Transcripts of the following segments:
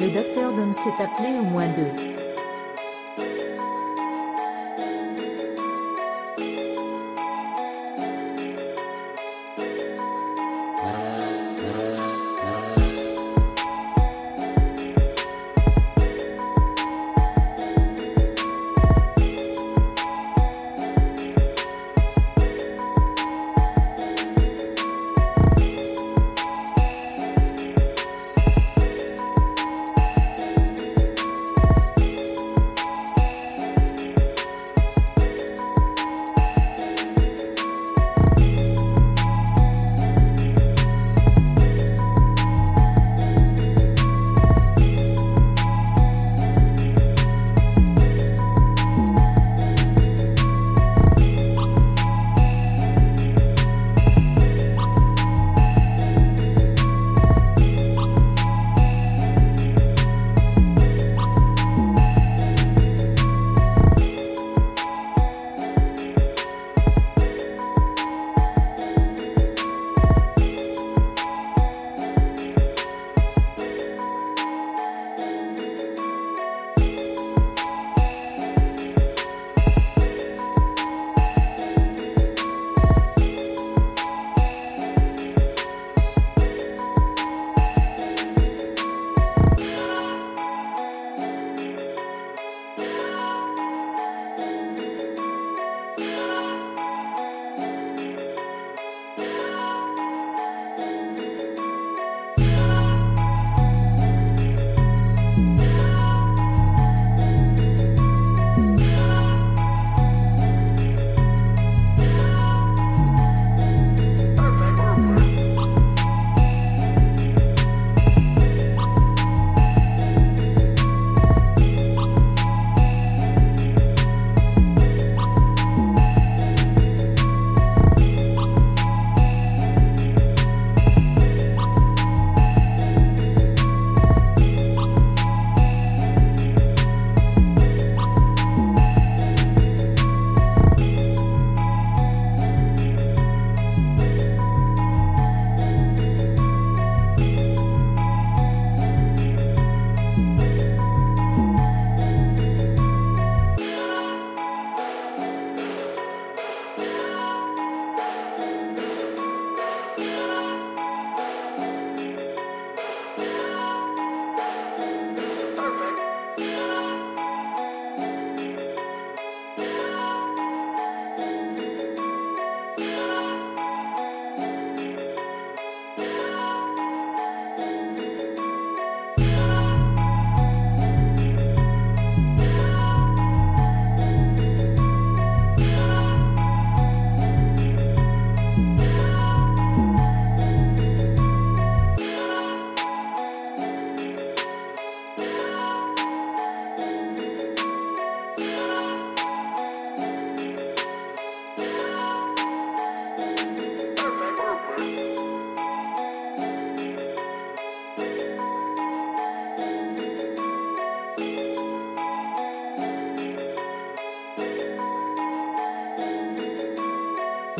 Le docteur Dom s'est appelé au moins deux.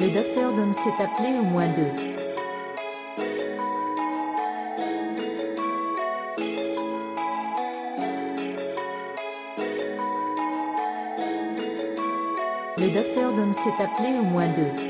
Le docteur Dom s'est appelé au moins deux. Le docteur Dom s'est appelé au moins deux.